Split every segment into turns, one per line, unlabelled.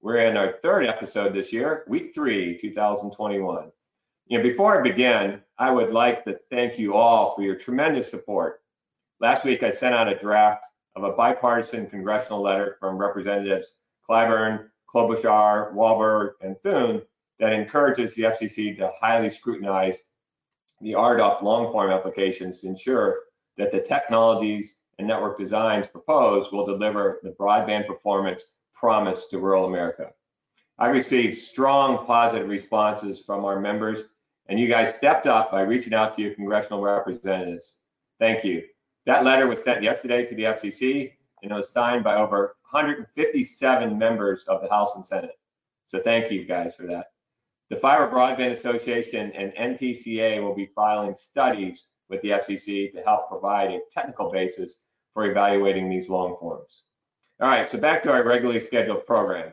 We're in our third episode this year, week three, 2021. You know, before I begin, I would like to thank you all for your tremendous support. Last week, I sent out a draft of a bipartisan congressional letter from Representatives Clyburn, Klobuchar, Walberg, and Thune that encourages the FCC to highly scrutinize the RDOF long form applications to ensure that the technologies and network designs proposed will deliver the broadband performance promise to rural America. I received strong positive responses from our members, and you guys stepped up by reaching out to your congressional representatives. Thank you. That letter was sent yesterday to the FCC, and it was signed by over 157 members of the House and Senate. So thank you guys for that. The Fiber Broadband Association and NTCA will be filing studies with the FCC to help provide a technical basis for evaluating these long forms. All right, so back to our regularly scheduled program.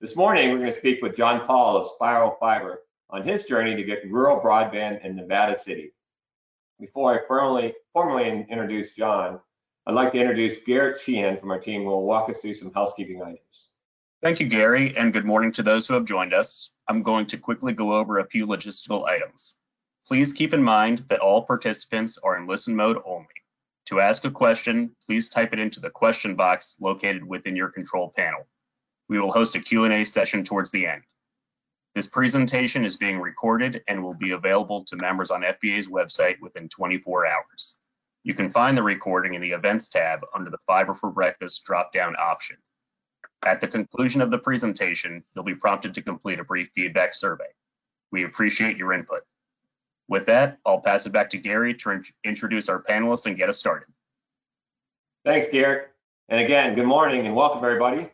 This morning, we're going to speak with John Paul of Spiral Fiber on his journey to get rural broadband in Nevada City. Before I formally, formally introduce John, I'd like to introduce Garrett Sheehan from our team who will walk us through some housekeeping items.
Thank you, Gary, and good morning to those who have joined us. I'm going to quickly go over a few logistical items. Please keep in mind that all participants are in listen mode only. To ask a question, please type it into the question box located within your control panel. We will host a Q&A session towards the end. This presentation is being recorded and will be available to members on FBA's website within 24 hours. You can find the recording in the Events tab under the Fiber for Breakfast drop-down option. At the conclusion of the presentation, you'll be prompted to complete a brief feedback survey. We appreciate your input. With that, I'll pass it back to Gary to introduce our panelists and get us started.
Thanks, Garrett. And again, good morning and welcome, everybody.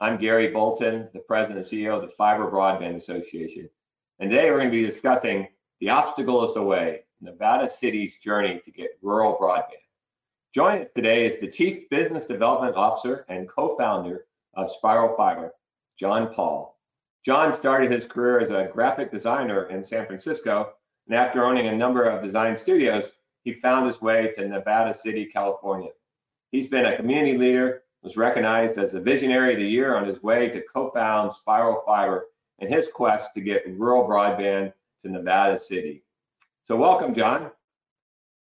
I'm Gary Bolton, the president and CEO of the Fiber Broadband Association. And today we're going to be discussing the obstacle is the way, Nevada City's journey to get rural broadband. Joining us today is the Chief Business Development Officer and co-founder of Spiral Fiber, John Paul. John started his career as a graphic designer in San Francisco and after owning a number of design studios, he found his way to Nevada City, California. He's been a community leader, was recognized as the Visionary of the Year on his way to co-found Spiral Fiber in his quest to get rural broadband to Nevada City. So welcome, John.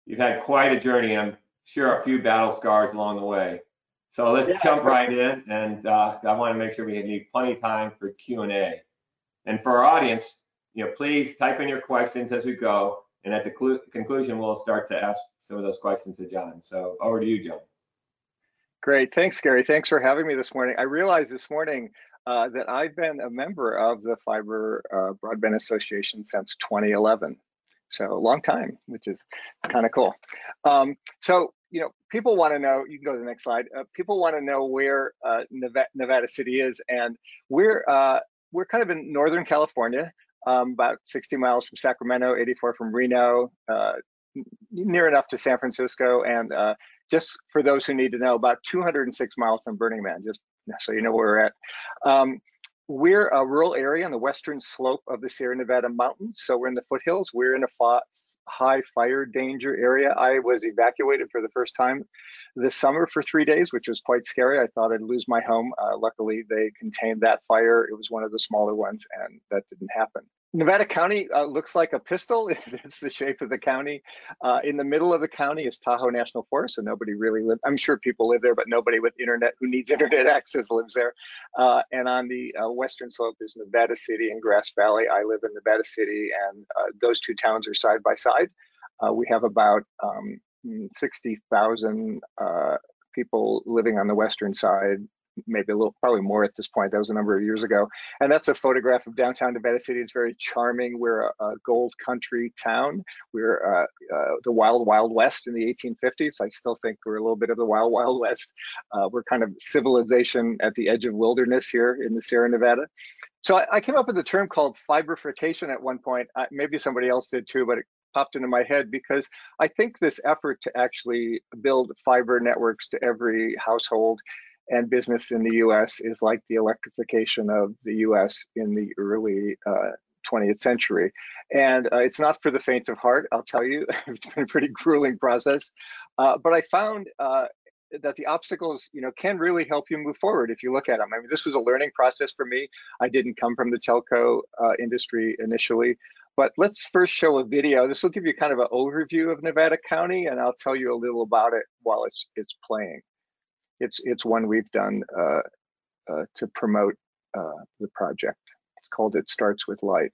You've had quite a journey. I'm sure a few battle scars along the way. So let's yeah, jump right in, and uh, I want to make sure we need plenty of time for Q&A. And for our audience, you know, please type in your questions as we go. And at the conclusion, we'll start to ask some of those questions to John. So over to you, John.
Great. Thanks, Gary. Thanks for having me this morning. I realized this morning uh, that I've been a member of the Fiber uh, Broadband Association since 2011. So a long time, which is kind of cool. Um, so, you know, people want to know, you can go to the next slide. Uh, people want to know where uh, Nevada, Nevada, City is. And we're, uh, we're kind of in Northern California um, about 60 miles from Sacramento, 84 from Reno, uh, near enough to San Francisco, and uh, just for those who need to know, about 206 miles from Burning Man, just so you know where we're at. Um, we're a rural area on the western slope of the Sierra Nevada mountains, so we're in the foothills. We're in a high fire danger area. I was evacuated for the first time this summer for three days, which was quite scary. I thought I'd lose my home. Uh, luckily, they contained that fire. It was one of the smaller ones, and that didn't happen. Nevada County uh, looks like a pistol. it's the shape of the county. Uh, in the middle of the county is Tahoe National Forest, so nobody really live. I'm sure people live there, but nobody with internet who needs internet access lives there. Uh, and on the uh, western slope is Nevada City and Grass Valley. I live in Nevada City, and uh, those two towns are side by side. Uh, we have about um, 60,000 people living on the western side maybe a little, probably more at this point. That was a number of years ago. And that's a photograph of downtown Nevada City. It's very charming. We're a, a gold country town. We're uh, uh, the wild, wild west in the 1850s. I still think we're a little bit of the wild, wild west. Uh, we're kind of civilization at the edge of wilderness here in the Sierra Nevada. So I, I came up with a term called fibrification at one point. maybe somebody else did too, but it popped into my head because I think this effort to actually build fiber networks to every household and business in the US is like the electrification of the US in the early uh, 20th century. And uh, it's not for the faint of heart, I'll tell you. it's been a pretty grueling process. Uh, but I found uh, that the obstacles, you know, can really help you move forward if you look at them. I mean, this was a learning process for me. I didn't come from the telco uh, industry initially, but let's first show a video. This will give you kind of an overview of Nevada County, and I'll tell you a little about it while it's it's playing. It's it's one we've done uh, uh, to promote uh, the project. It's called "It Starts with Light,"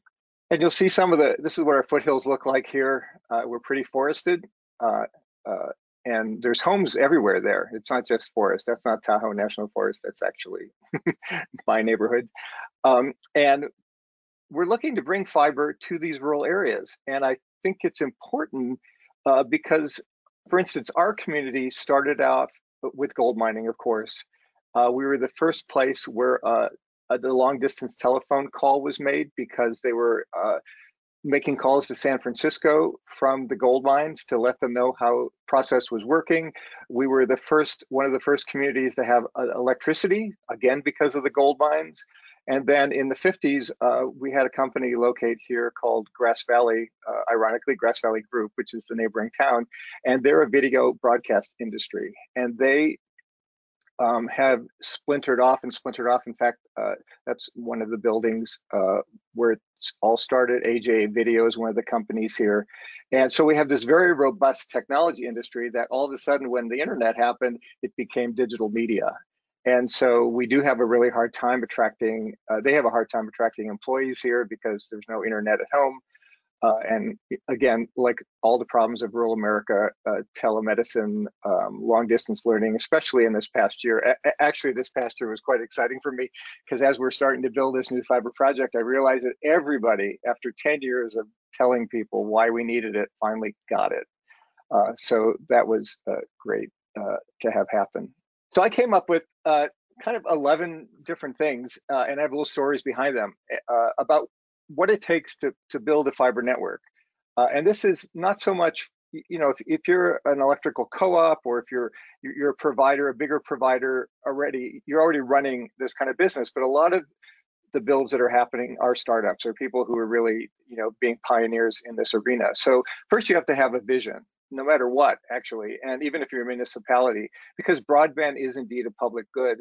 and you'll see some of the. This is what our foothills look like here. Uh, we're pretty forested, uh, uh, and there's homes everywhere there. It's not just forest. That's not Tahoe National Forest. That's actually my neighborhood. Um, and we're looking to bring fiber to these rural areas. And I think it's important because, for instance, our community started out with gold mining, of course. Uh, we were the first place where uh, the long distance telephone call was made because they were uh, making calls to San Francisco from the gold mines to let them know how process was working. We were the first, one of the first communities to have uh, electricity, again, because of the gold mines. And then in the 50s, uh, we had a company locate here called Grass Valley, uh, ironically, Grass Valley Group, which is the neighboring town. And they're a video broadcast industry. And they um, have splintered off and splintered off. In fact, uh, that's one of the buildings uh, where it all started. AJA Video is one of the companies here. And so we have this very robust technology industry that all of a sudden, when the internet happened, it became digital media. And so we do have a really hard time attracting, uh, they have a hard time attracting employees here because there's no internet at home. Uh, and again, like all the problems of rural America, uh, telemedicine, um, long distance learning, especially in this past year. A actually, this past year was quite exciting for me because as we're starting to build this new fiber project, I realized that everybody, after 10 years of telling people why we needed it, finally got it. Uh, so that was uh, great uh, to have happen. So I came up with uh, kind of 11 different things, uh, and I have little stories behind them uh, about what it takes to, to build a fiber network. Uh, and this is not so much, you know, if, if you're an electrical co-op or if you're you're a provider, a bigger provider already, you're already running this kind of business. But a lot of the builds that are happening are startups or people who are really, you know, being pioneers in this arena. So first you have to have a vision no matter what, actually, and even if you're a municipality, because broadband is indeed a public good.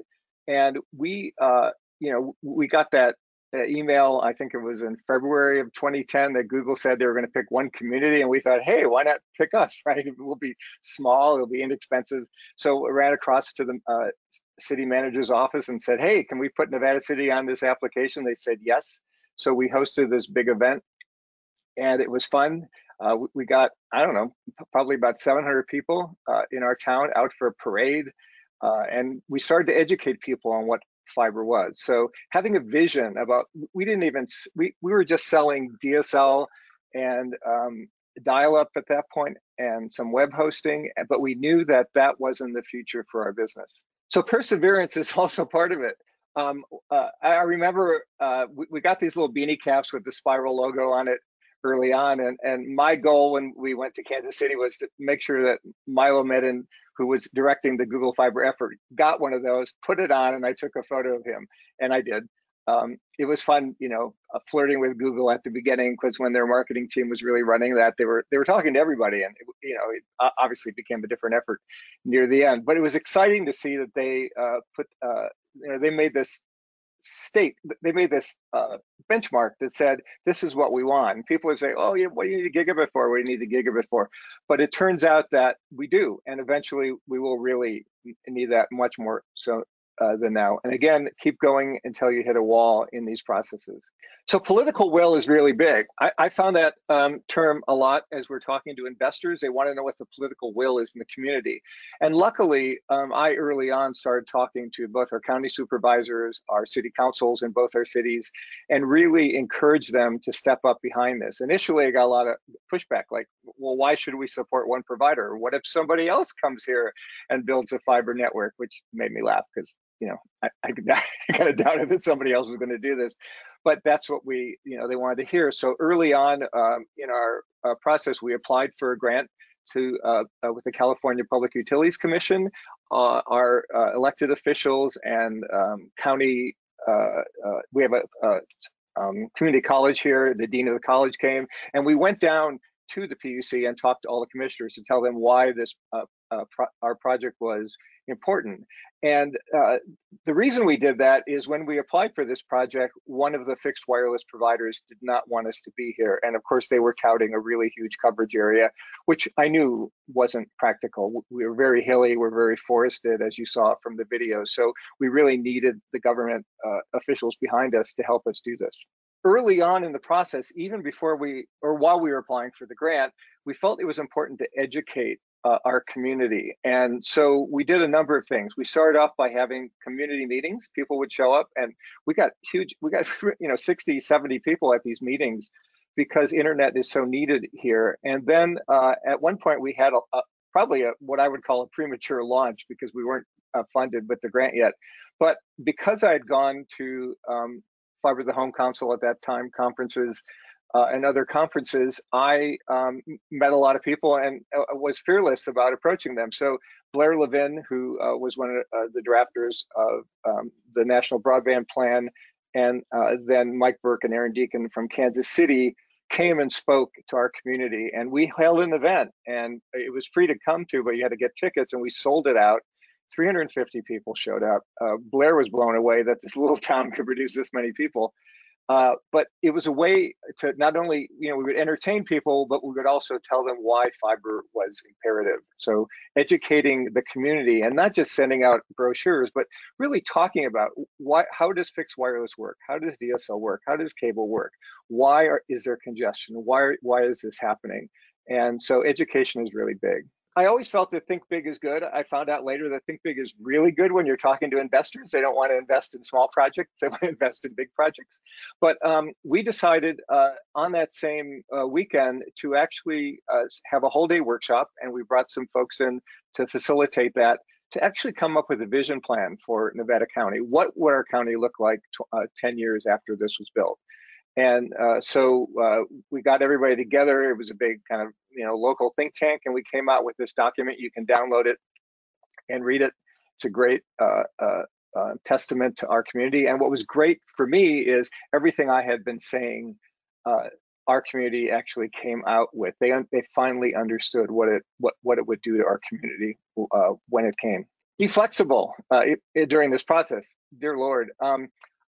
And we, uh, you know, we got that uh, email, I think it was in February of 2010, that Google said they were going to pick one community. And we thought, hey, why not pick us, right? We'll be small, it'll be inexpensive. So we ran across to the uh, city manager's office and said, hey, can we put Nevada City on this application? They said yes. So we hosted this big event and it was fun. Uh, we got, I don't know, probably about 700 people uh, in our town out for a parade. Uh, and we started to educate people on what fiber was. So having a vision about, we didn't even, we, we were just selling DSL and um, dial up at that point and some web hosting, but we knew that that wasn't the future for our business. So perseverance is also part of it. Um, uh, I remember uh, we, we, got these little beanie caps with the spiral logo on it early on. And, and my goal when we went to Kansas City was to make sure that Milo Medin, who was directing the Google Fiber effort, got one of those, put it on, and I took a photo of him. And I did. Um, it was fun, you know, uh, flirting with Google at the beginning because when their marketing team was really running that, they were they were talking to everybody, and it, you know, it obviously became a different effort near the end. But it was exciting to see that they uh, put, uh, you know, they made this state they made this uh, benchmark that said this is what we want and people would say oh yeah what do you need a gigabit for what do you need a gigabit for but it turns out that we do and eventually we will really need that much more so uh, the now. And again, keep going until you hit a wall in these processes. So political will is really big. I, I found that um, term a lot as we're talking to investors. They want to know what the political will is in the community. And luckily, um, I early on started talking to both our county supervisors, our city councils in both our cities, and really encourage them to step up behind this. Initially, I got a lot of pushback like, well, why should we support one provider? What if somebody else comes here and builds a fiber network, which made me laugh because you know, I, I, I kind of doubted that somebody else was going to do this but that's what we, you know, they wanted to hear. So early on um, in our uh, process, we applied for a grant to uh, uh, with the California Public Utilities Commission. Uh, our uh, elected officials and um, county, uh, we have a, a um, community college here. The dean of the college came, and we went down to the PUC and talked to all the commissioners to tell them why this pro our project was important. And uh, the reason we did that is when we applied for this project, one of the fixed wireless providers did not want us to be here. And of course, they were touting a really huge coverage area, which I knew wasn't practical. We were very hilly, we're very forested, as you saw from the video. So we really needed the government uh, officials behind us to help us do this early on in the process, even before we, or while we were applying for the grant, we felt it was important to educate uh, our community. And so we did a number of things. We started off by having community meetings. People would show up and we got huge, we got, you know, 60, 70 people at these meetings because internet is so needed here. And then uh, at one point we had a, a, probably a, what I would call a premature launch because we weren't uh, funded with the grant yet. But because I had gone to um, Fiber the Home Council at that time conferences, uh, and other conferences, I um, met a lot of people and uh, was fearless about approaching them. So Blair Levin, who uh, was one of uh, the drafters of um, the National Broadband Plan, and uh, then Mike Burke and Aaron Deacon from Kansas City came and spoke to our community. And we held an event, and it was free to come to, but you had to get tickets, and we sold it out. 350 people showed up. Uh, Blair was blown away that this little town could produce this many people. Uh, but it was a way to not only, you know, we would entertain people, but we would also tell them why fiber was imperative. So educating the community and not just sending out brochures, but really talking about why, how does fixed wireless work? How does DSL work? How does cable work? Why are, is there congestion? Why, why is this happening? And so education is really big. I always felt that think big is good. I found out later that think big is really good when you're talking to investors. They don't want to invest in small projects; they want to invest in big projects. But um, we decided uh, on that same uh, weekend to actually uh, have a whole day workshop, and we brought some folks in to facilitate that to actually come up with a vision plan for Nevada County. What would our county look like uh, 10 years after this was built? And uh, so uh, we got everybody together. It was a big kind of you know local think tank, and we came out with this document. You can download it and read it. It's a great uh, uh, uh testament to our community. And what was great for me is everything I had been saying. Uh, our community actually came out with they they finally understood what it what what it would do to our community when it came. Be flexible it, it, during this process, dear Lord. Um,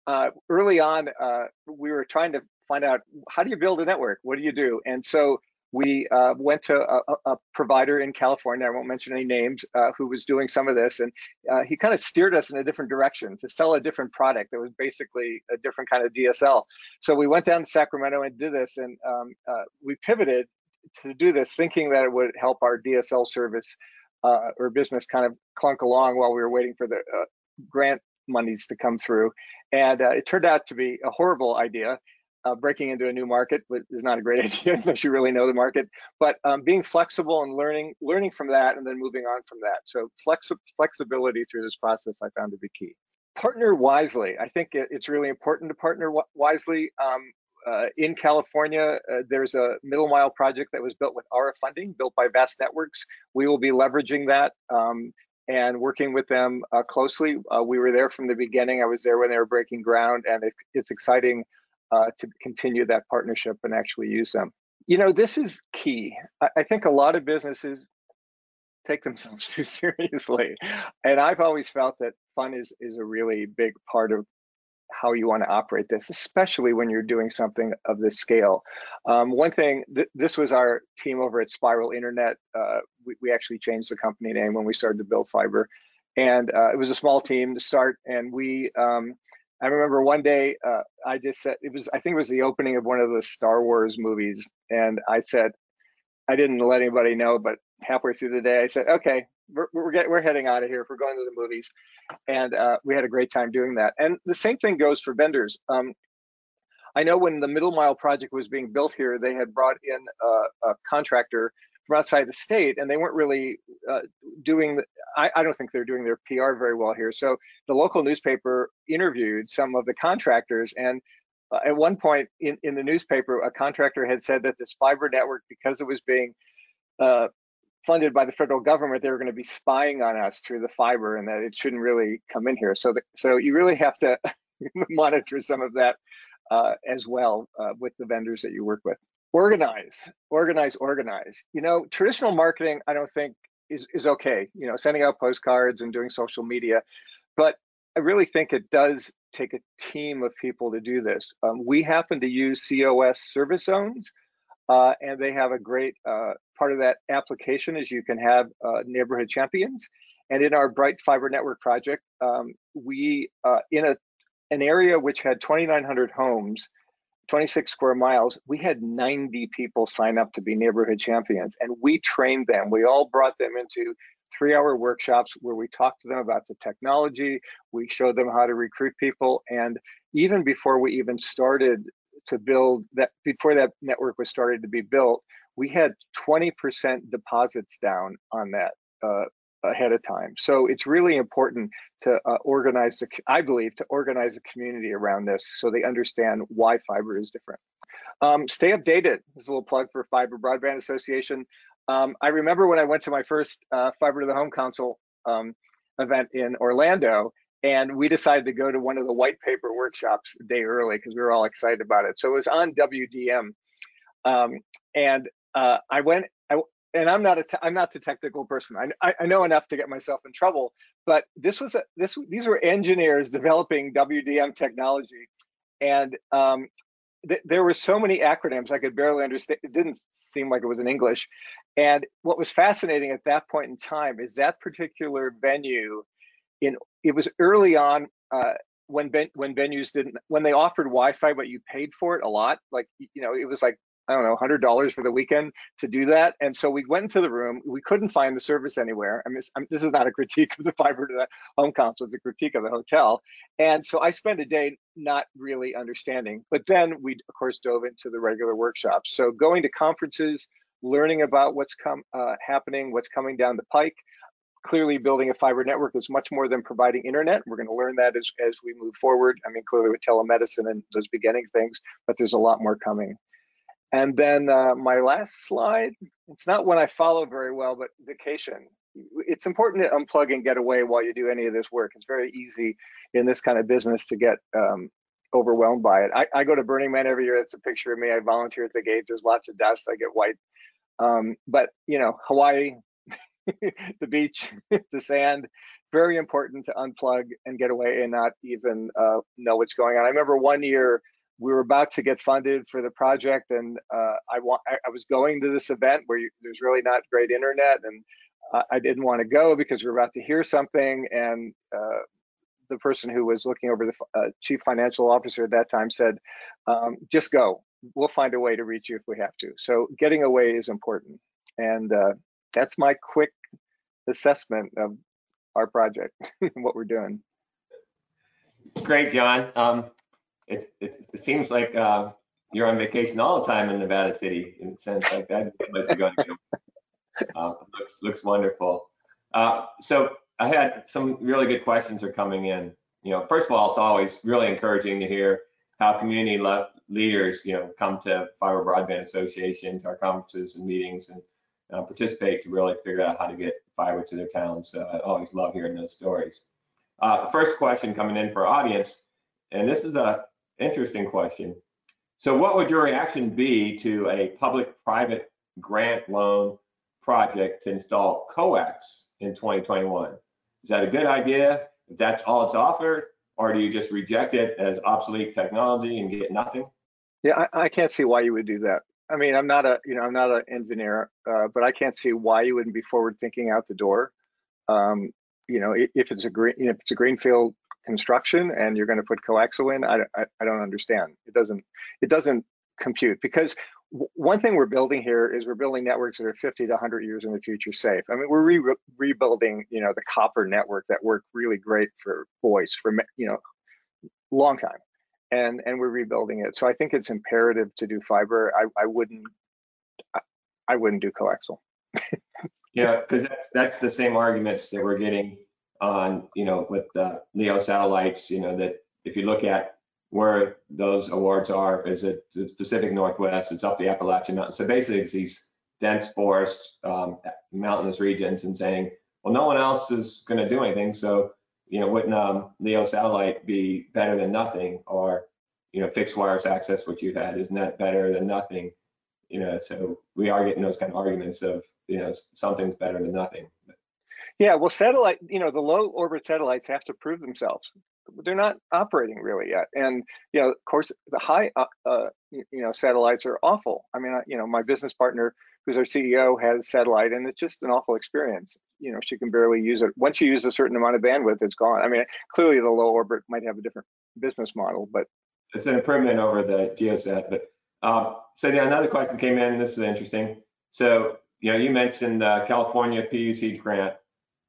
uh, early on, uh, we were trying to find out how do you build a network? What do you do? And so we uh, went to a, a, provider in California, I won't mention any names, uh, who was doing some of this. And uh, he kind of steered us in a different direction to sell a different product that was basically a different kind of DSL. So we went down to Sacramento and did this. And um, uh, we pivoted to do this thinking that it would help our DSL service or business kind of clunk along while we were waiting for the grant monies to come through. And uh, it turned out to be a horrible idea. Uh, breaking into a new market is not a great idea unless you really know the market. But um, being flexible and learning, learning from that, and then moving on from that. So flexi- flexibility through this process, I found to be key. Partner wisely. I think it's really important to partner wisely. Um, uh, in California, uh, there's a middle mile project that was built with ARRA funding, built by Vast Networks. We will be leveraging that. Um, and working with them uh, closely. Uh, we were there from the beginning. I was there when they were breaking ground, and it, it's exciting uh, to continue that partnership and actually use them. You know, this is key. I, I think a lot of businesses take themselves too seriously, and I've always felt that fun is is a really big part of how you want to operate this, especially when you're doing something of this scale. Um, one thing, th this was our team over at Spiral Internet. Uh, we, we, actually changed the company name when we started to build fiber. and uh, it was a small team to start. And we, um, I remember one day uh, I just said it was I think it was the opening of one of the Star Wars movies, and I said I didn't let anybody know, but halfway through the day I said, okay, we're we're, get, we're heading out of here. We're going to the movies, and uh, we had a great time doing that. And the same thing goes for vendors. Um, I know when the Middle Mile project was being built here, they had brought in a, a contractor from outside the state, and they weren't really uh, doing. I, I, don't think they're doing their PR very well here. So the local newspaper interviewed some of the contractors, and uh, at one point in, in the newspaper, a contractor had said that this fiber network, because it was being uh, funded by the federal government, they were going to be spying on us through the fiber, and that it shouldn't really come in here. So, the, so you really have to monitor some of that uh, as well uh, with the vendors that you work with. Organize organize organize. You know traditional marketing i don't think is is okay you know sending out postcards and doing social media but i really think it does take a team of people to do this. Um, we happen to use cos service zones uh, and they have a great uh, part of that application is you can have uh, neighborhood champions and in our bright fiber network project um, we uh, in a an area which had 2900 homes 26 square miles, we had 90 people sign up to be neighborhood champions. And we trained them. We all brought them into three hour workshops where we talked to them about the technology. We showed them how to recruit people. And even before we even started to build that, before that network was started to be built, we had 20% deposits down on that uh, ahead of time. So it's really important to uh, organize the, I believe, to organize the community around this so they understand why fiber is different. Um, stay updated. This is a little plug for Fiber Broadband Association. Um, I remember when I went to my first uh, Fiber to the Home Council um, event in Orlando, and we decided to go to one of the white paper workshops a day early because we were all excited about it. So it was on WDM, um, and uh, I went. I, and I'm not a te- I'm not the technical person. I, I know enough to get myself in trouble, but this was a this these were engineers developing WDM technology, and um, th- there were so many acronyms I could barely understand. It didn't seem like it was in English, and what was fascinating at that point in time is that particular venue, in it was early on. Uh, when ben, when venues didn't when they offered Wi-Fi, but you paid for it a lot. Like you know, it was like I don't know, hundred dollars for the weekend to do that. And so we went into the room. We couldn't find the service anywhere. I mean, this is not a critique of the fiber to the home council; it's a critique of the hotel. And so I spent a day not really understanding. But then we, of course, dove into the regular workshops. So going to conferences, learning about what's come uh, happening, what's coming down the pike. Clearly, building a fiber network is much more than providing internet. We're going to learn that as, as we move forward. I mean, clearly with telemedicine and those beginning things, but there's a lot more coming. And then uh, my last slide, it's not one I follow very well, but vacation. It's important to unplug and get away while you do any of this work. It's very easy in this kind of business to get um, overwhelmed by it. I, I, go to Burning Man every year. It's a picture of me. I volunteer at the gate. There's lots of dust. I get white. Um, but, you know, Hawaii, the beach, the sand, very important to unplug and get away and not even uh, know what's going on. I remember one year we were about to get funded for the project, and uh, I, wa- I was going to this event where you, there's really not great internet, and uh, I didn't want to go because we were about to hear something, and uh, the person who was looking over the uh, chief financial officer at that time said, um, "Just go. We'll find a way to reach you if we have to." So getting away is important, and uh, that's my quick assessment of our project, and what we're doing.
Great, John. Um, it, it, it seems like uh, you're on vacation all the time in Nevada City in a sense like that place you're going to. Uh, looks looks wonderful. Uh, so I had some really good questions are coming in. You know, first of all, it's always really encouraging to hear how community le- leaders, you know, come to Fiber Broadband Association, to our conferences and meetings, and uh, participate to really figure out how to get fiber to their towns. So I always love hearing those stories. Uh, first question coming in for our audience, and this is a interesting question. So what would your reaction be to a public-private grant loan project to install coax in 2021? Is that a good idea? If that's all it's offered, or do you just reject it as obsolete technology and get nothing?
Yeah, I, I can't see why you would do that. I mean, I'm not a, you know, I'm not an engineer, uh, but I can't see why you wouldn't be forward thinking out the door. Um, you know, if it's a green, if it's a greenfield construction and you're going to put coaxial in, I, I, I don't understand. It doesn't, it doesn't compute because one thing we're building here is we're building networks that are 50 to 100 years in the future safe. I mean, we're re rebuilding, you know, the copper network that worked really great for voice for, you know, long time. And, and we're rebuilding it. So I think it's imperative to do fiber. I, I wouldn't, I, wouldn't do coaxial.
yeah, because that's, that's the same arguments that we're getting on, you know, with the LEO satellites, you know, that if you look at where those awards are is it the Pacific Northwest, it's up the Appalachian Mountains. So basically it's these dense forest, um, mountainous regions and saying, well, no one else is going to do anything. So, you know, wouldn't um, LEO satellite be better than nothing or, you know, fixed wireless access, what you had, isn't that better than nothing? You know, so we are getting those kind of arguments of, you know, something's better than nothing.
Yeah, well, satellite, you know, the low orbit satellites have to prove themselves they're not operating really yet. And you know, of course, the high uh, uh, you know satellites are awful. I mean, you know, my business partner, who's our CEO, has satellite, and it's just an awful experience. You know, she can barely use it. Once you use a certain amount of bandwidth, it's gone. I mean, clearly the low orbit might have a different business model, but
it's an improvement over the GeoSat. But um, so yeah, another question came in. This is interesting. So you know, you mentioned California PUC grant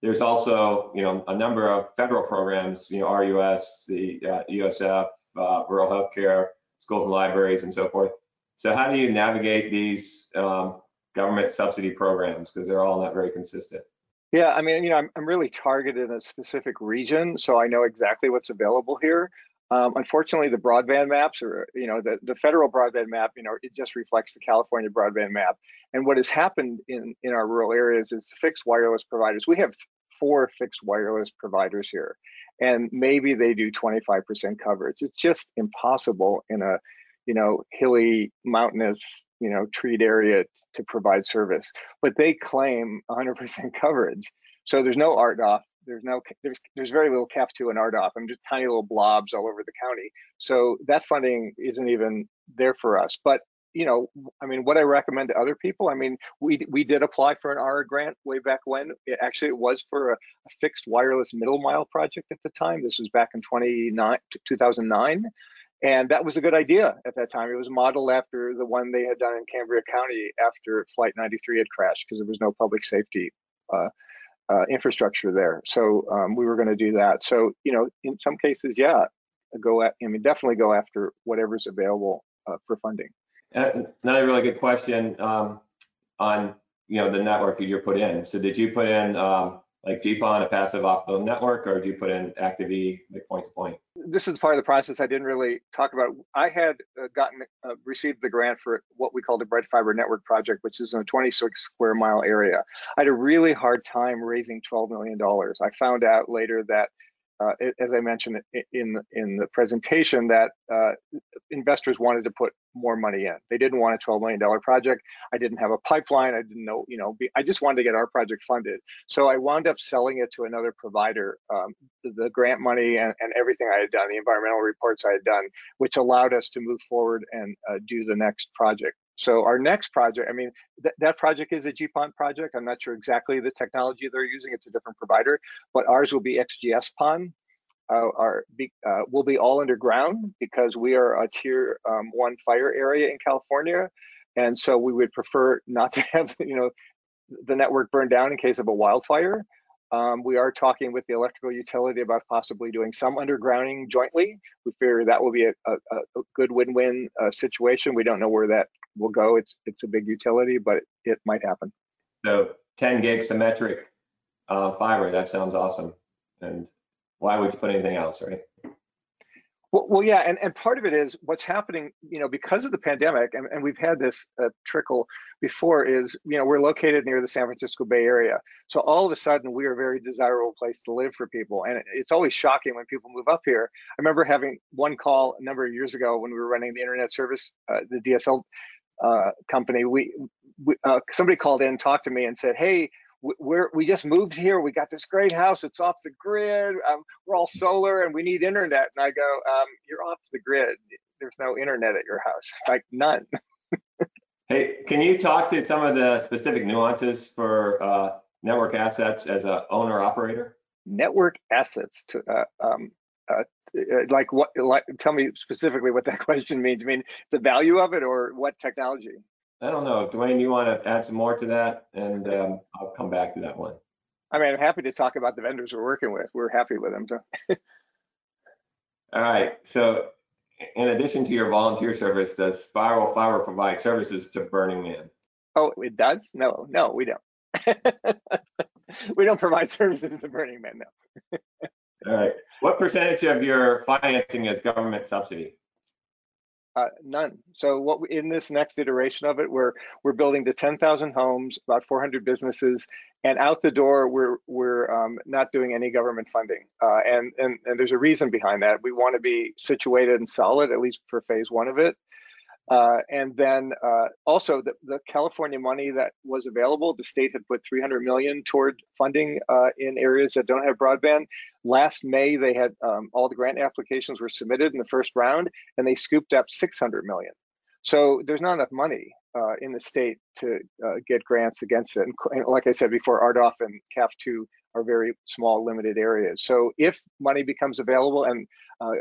there's also, you know, a number of federal programs, you know, RUS, the uh, USF, uh, rural healthcare, schools and libraries, and so forth. So how do you navigate these um, government subsidy programs because they're all not very consistent?
Yeah, I mean, you know, I'm, I'm really targeted in a specific region, so I know exactly what's available here. Um, unfortunately, the broadband maps, or you know, the, the federal broadband map, you know, it just reflects the California broadband map. And what has happened in in our rural areas is fixed wireless providers. We have four fixed wireless providers here, and maybe they do 25% coverage. It's just impossible in a, you know, hilly, mountainous, you know, treat area to provide service. But they claim 100% coverage. So there's no RDOF there's no there's there's very little CAF 2 and RDOF. I'm just tiny little blobs all over the county. So that funding isn't even there for us. But you know, I mean, what I recommend to other people, I mean, we we did apply for an ARRA grant way back when. It actually it was for a, a fixed wireless middle mile project at the time. This was back in 29 2009. And that was a good idea at that time. It was modeled after the one they had done in Cambria County after Flight 93 had crashed because there was no public safety uh, uh, infrastructure there. So um, we were going to do that. So you know, in some cases, yeah, go at. I mean, definitely go after whatever's available uh, for funding.
Another really good question um, on you know the network you're put in. So did you put in um, like GPON, a passive optical network, or do you put in Active-E, like point to point?
This is part of the process I didn't really talk about. I had uh, gotten uh, received the grant for what we call the Bright Fiber Network project, which is in a 26 square mile area. I had a really hard time raising 12 million dollars. I found out later that uh, as I mentioned in in the presentation, that uh, investors wanted to put more money in. They didn't want a 12 million dollar project. I didn't have a pipeline. I didn't know, you know, be, I just wanted to get our project funded. So I wound up selling it to another provider, um, the, grant money and, and everything I had done, the environmental reports I had done, which allowed us to move forward and uh, do the next project. So our next project, I mean, th that project is a GPON project. I'm not sure exactly the technology they're using. It's a different provider, but ours will be XGS PON. Uh, our, be, uh, will be all underground because we are a tier um, one fire area in California. And so we would prefer not to have, you know, the network burned down in case of a wildfire. Um, we are talking with the electrical utility about possibly doing some undergrounding jointly. We figure that will be a, a, a good win-win uh, situation. We don't know where that will go. It's it's a big utility, but it might happen.
So 10 gig symmetric uh, fiber. That sounds awesome. And why would you put anything else, right?
Well, well, yeah, and, and part of it is what's happening, you know, because of the pandemic, and, and we've had this uh, trickle before, is, you know, we're located near the San Francisco Bay Area. So all of a sudden, we are a very desirable place to live for people. And it's always shocking when people move up here. I remember having one call a number of years ago when we were running the internet service, uh, the DSL uh, company. We, we uh, somebody called in, talked to me, and said, "Hey, we're we just moved here. We got this great house. It's off the grid. Um, we're all solar, and we need internet." And I go, um, "You're off the grid. There's no internet at your house. Like none."
hey, can you talk to some of the specific nuances for uh, network assets as a owner operator?
network assets to uh, um, uh, uh, like what like tell me specifically what that question means. I mean the value of it or what technology?
I don't know. Dwayne you want to add some more to that? And um, i'll come back to that one.
I mean i'm happy to talk about the vendors we're working with. We're happy with them so.
All right. So in addition to your volunteer service does spiral fiber provide services to burning man?
Oh it does? No no we don't. We don't provide services to burning man no.
All right. What percentage of your financing is government subsidy?
Uh, none. So what we, in this next iteration of it, we're we're building to 10,000 homes, about 400 businesses, and out the door, we're we're um, not doing any government funding. Uh, and and and there's a reason behind that. We want to be situated and solid, at least for phase one of it. Uh, and then uh, also the, the, California money that was available, the state had put 300 million toward funding uh, in areas that don't have broadband. Last May, they had um, all the grant applications were submitted in the first round, and they scooped up 600 million. So there's not enough money uh, in the state to uh, get grants against it. And, like I said before, RDOF and CAF2 are very small, limited areas. So if money becomes available, and uh,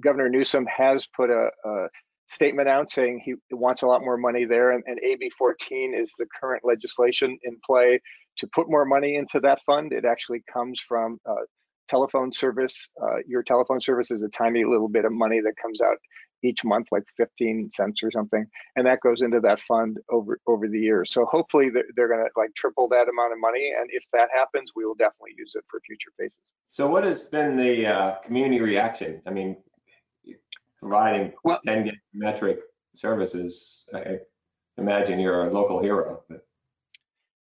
Governor Newsom has put a, a statement out saying he wants a lot more money there, and, and AB 14 is the current legislation in play to put more money into that fund. It actually comes from uh, telephone service. Uh, your telephone service is a tiny little bit of money that comes out each month, like 15 cents or something, and that goes into that fund over over the years. So hopefully they're, they're going to like triple that amount of money, and if that happens, we will definitely use it for future phases.
So what has been the uh, community reaction? I mean, providing well, 10 gig metric services, I imagine you're a local hero. But.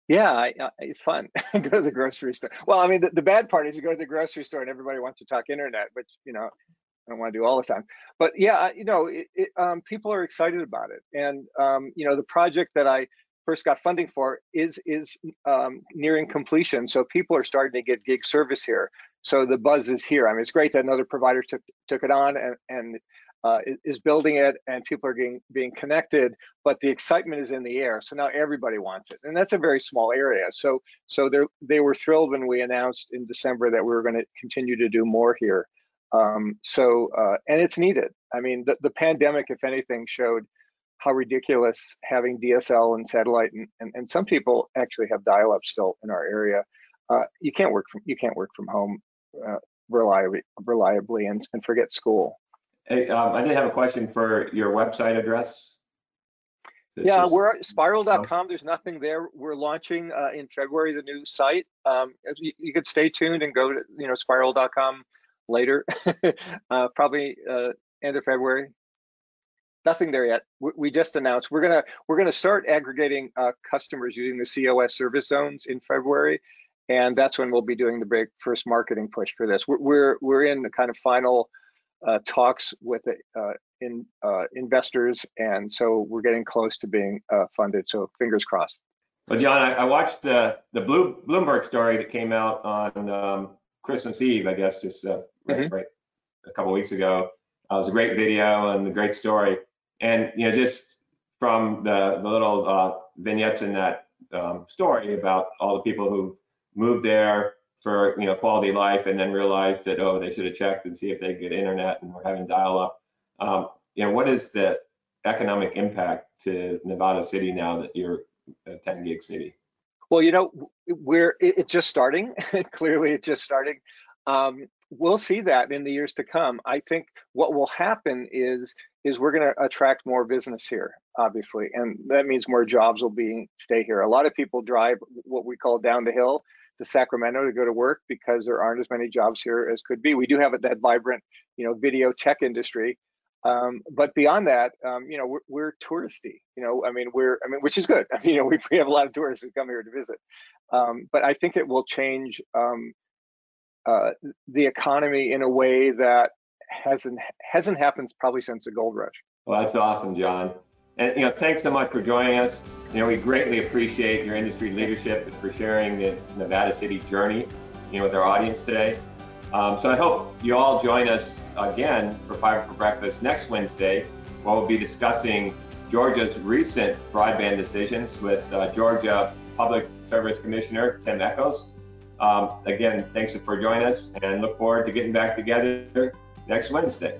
Yeah, I, it's fun. go to the grocery store. Well, I mean, the, the bad part is you go to the grocery store and everybody wants to talk internet, which you know I don't want to do all the time. But yeah, you know, it, it, um, people are excited about it, and um, you know, the project that I first got funding for is is um, nearing completion. So people are starting to get gig service here. So the buzz is here. I mean, it's great that another provider took took it on, and and uh, is building it and people are getting being connected but the excitement is in the air. So now everybody wants it. And that's a very small area. So so they were thrilled when we announced in december that we were going to continue to do more here. Um, so uh, and it's needed. I mean the, the pandemic if anything showed how ridiculous having dsl and satellite and, and, and some people actually have dial-up still in our area. Uh, you can't work from you can't work from home uh, reliably reliably and, and forget school
Hey, um, I did have a question for your website address.
Yeah, we're at spiral.com. There's nothing there. We're launching uh, in February the new site. Um, you, you, could stay tuned and go to you know spiral.com later, uh, probably uh, end of February. Nothing there yet. We, we, just announced we're gonna we're gonna start aggregating uh, customers using the COS service zones in February, and that's when we'll be doing the big first marketing push for this. We're we're, we're in the kind of final uh, talks with uh, in, uh, investors, and so we're getting close to being uh, funded. So fingers crossed.
Well, John, I, I watched the the Blue, Bloomberg story that came out on um, Christmas Eve, I guess, just uh, right, mm-hmm. right, a couple weeks ago. it was a great video and a great story, and you know, just from the, the little vignettes in that um, story about all the people who moved there for you know quality life and then realized that oh they should have checked and see if they get internet and we're having dial up. Um, you know what is the economic impact to nevada city now that you're a 10 gig city?
Well you know we're it's just starting. Clearly it's just starting. Um, we'll see that in the years to come. I think what will happen is is we're going to attract more business here obviously and that means more jobs will be stay here. A lot of people drive what we call down the hill to Sacramento to go to work because there aren't as many jobs here as could be. We do have that vibrant, you know, video tech industry, um, but beyond that, um, you know, we're, we're, touristy. You know, I mean, we're, I mean, which is good. I mean, you know, we, we have a lot of tourists who come here to visit, um, but I think it will change um, uh, the economy in a way that hasn't hasn't happened probably since the gold rush.
Well, that's awesome, John. And you know, thanks so much for joining us. You know, we greatly appreciate your industry leadership for sharing the Nevada City journey, you know, with our audience today. Um, so I hope you all join us again for Fiber for Breakfast next Wednesday, where we'll be discussing Georgia's recent broadband decisions with uh, Georgia Public Service Commissioner Tim Echols. Um, again, thanks for joining us and look forward to getting back together next Wednesday.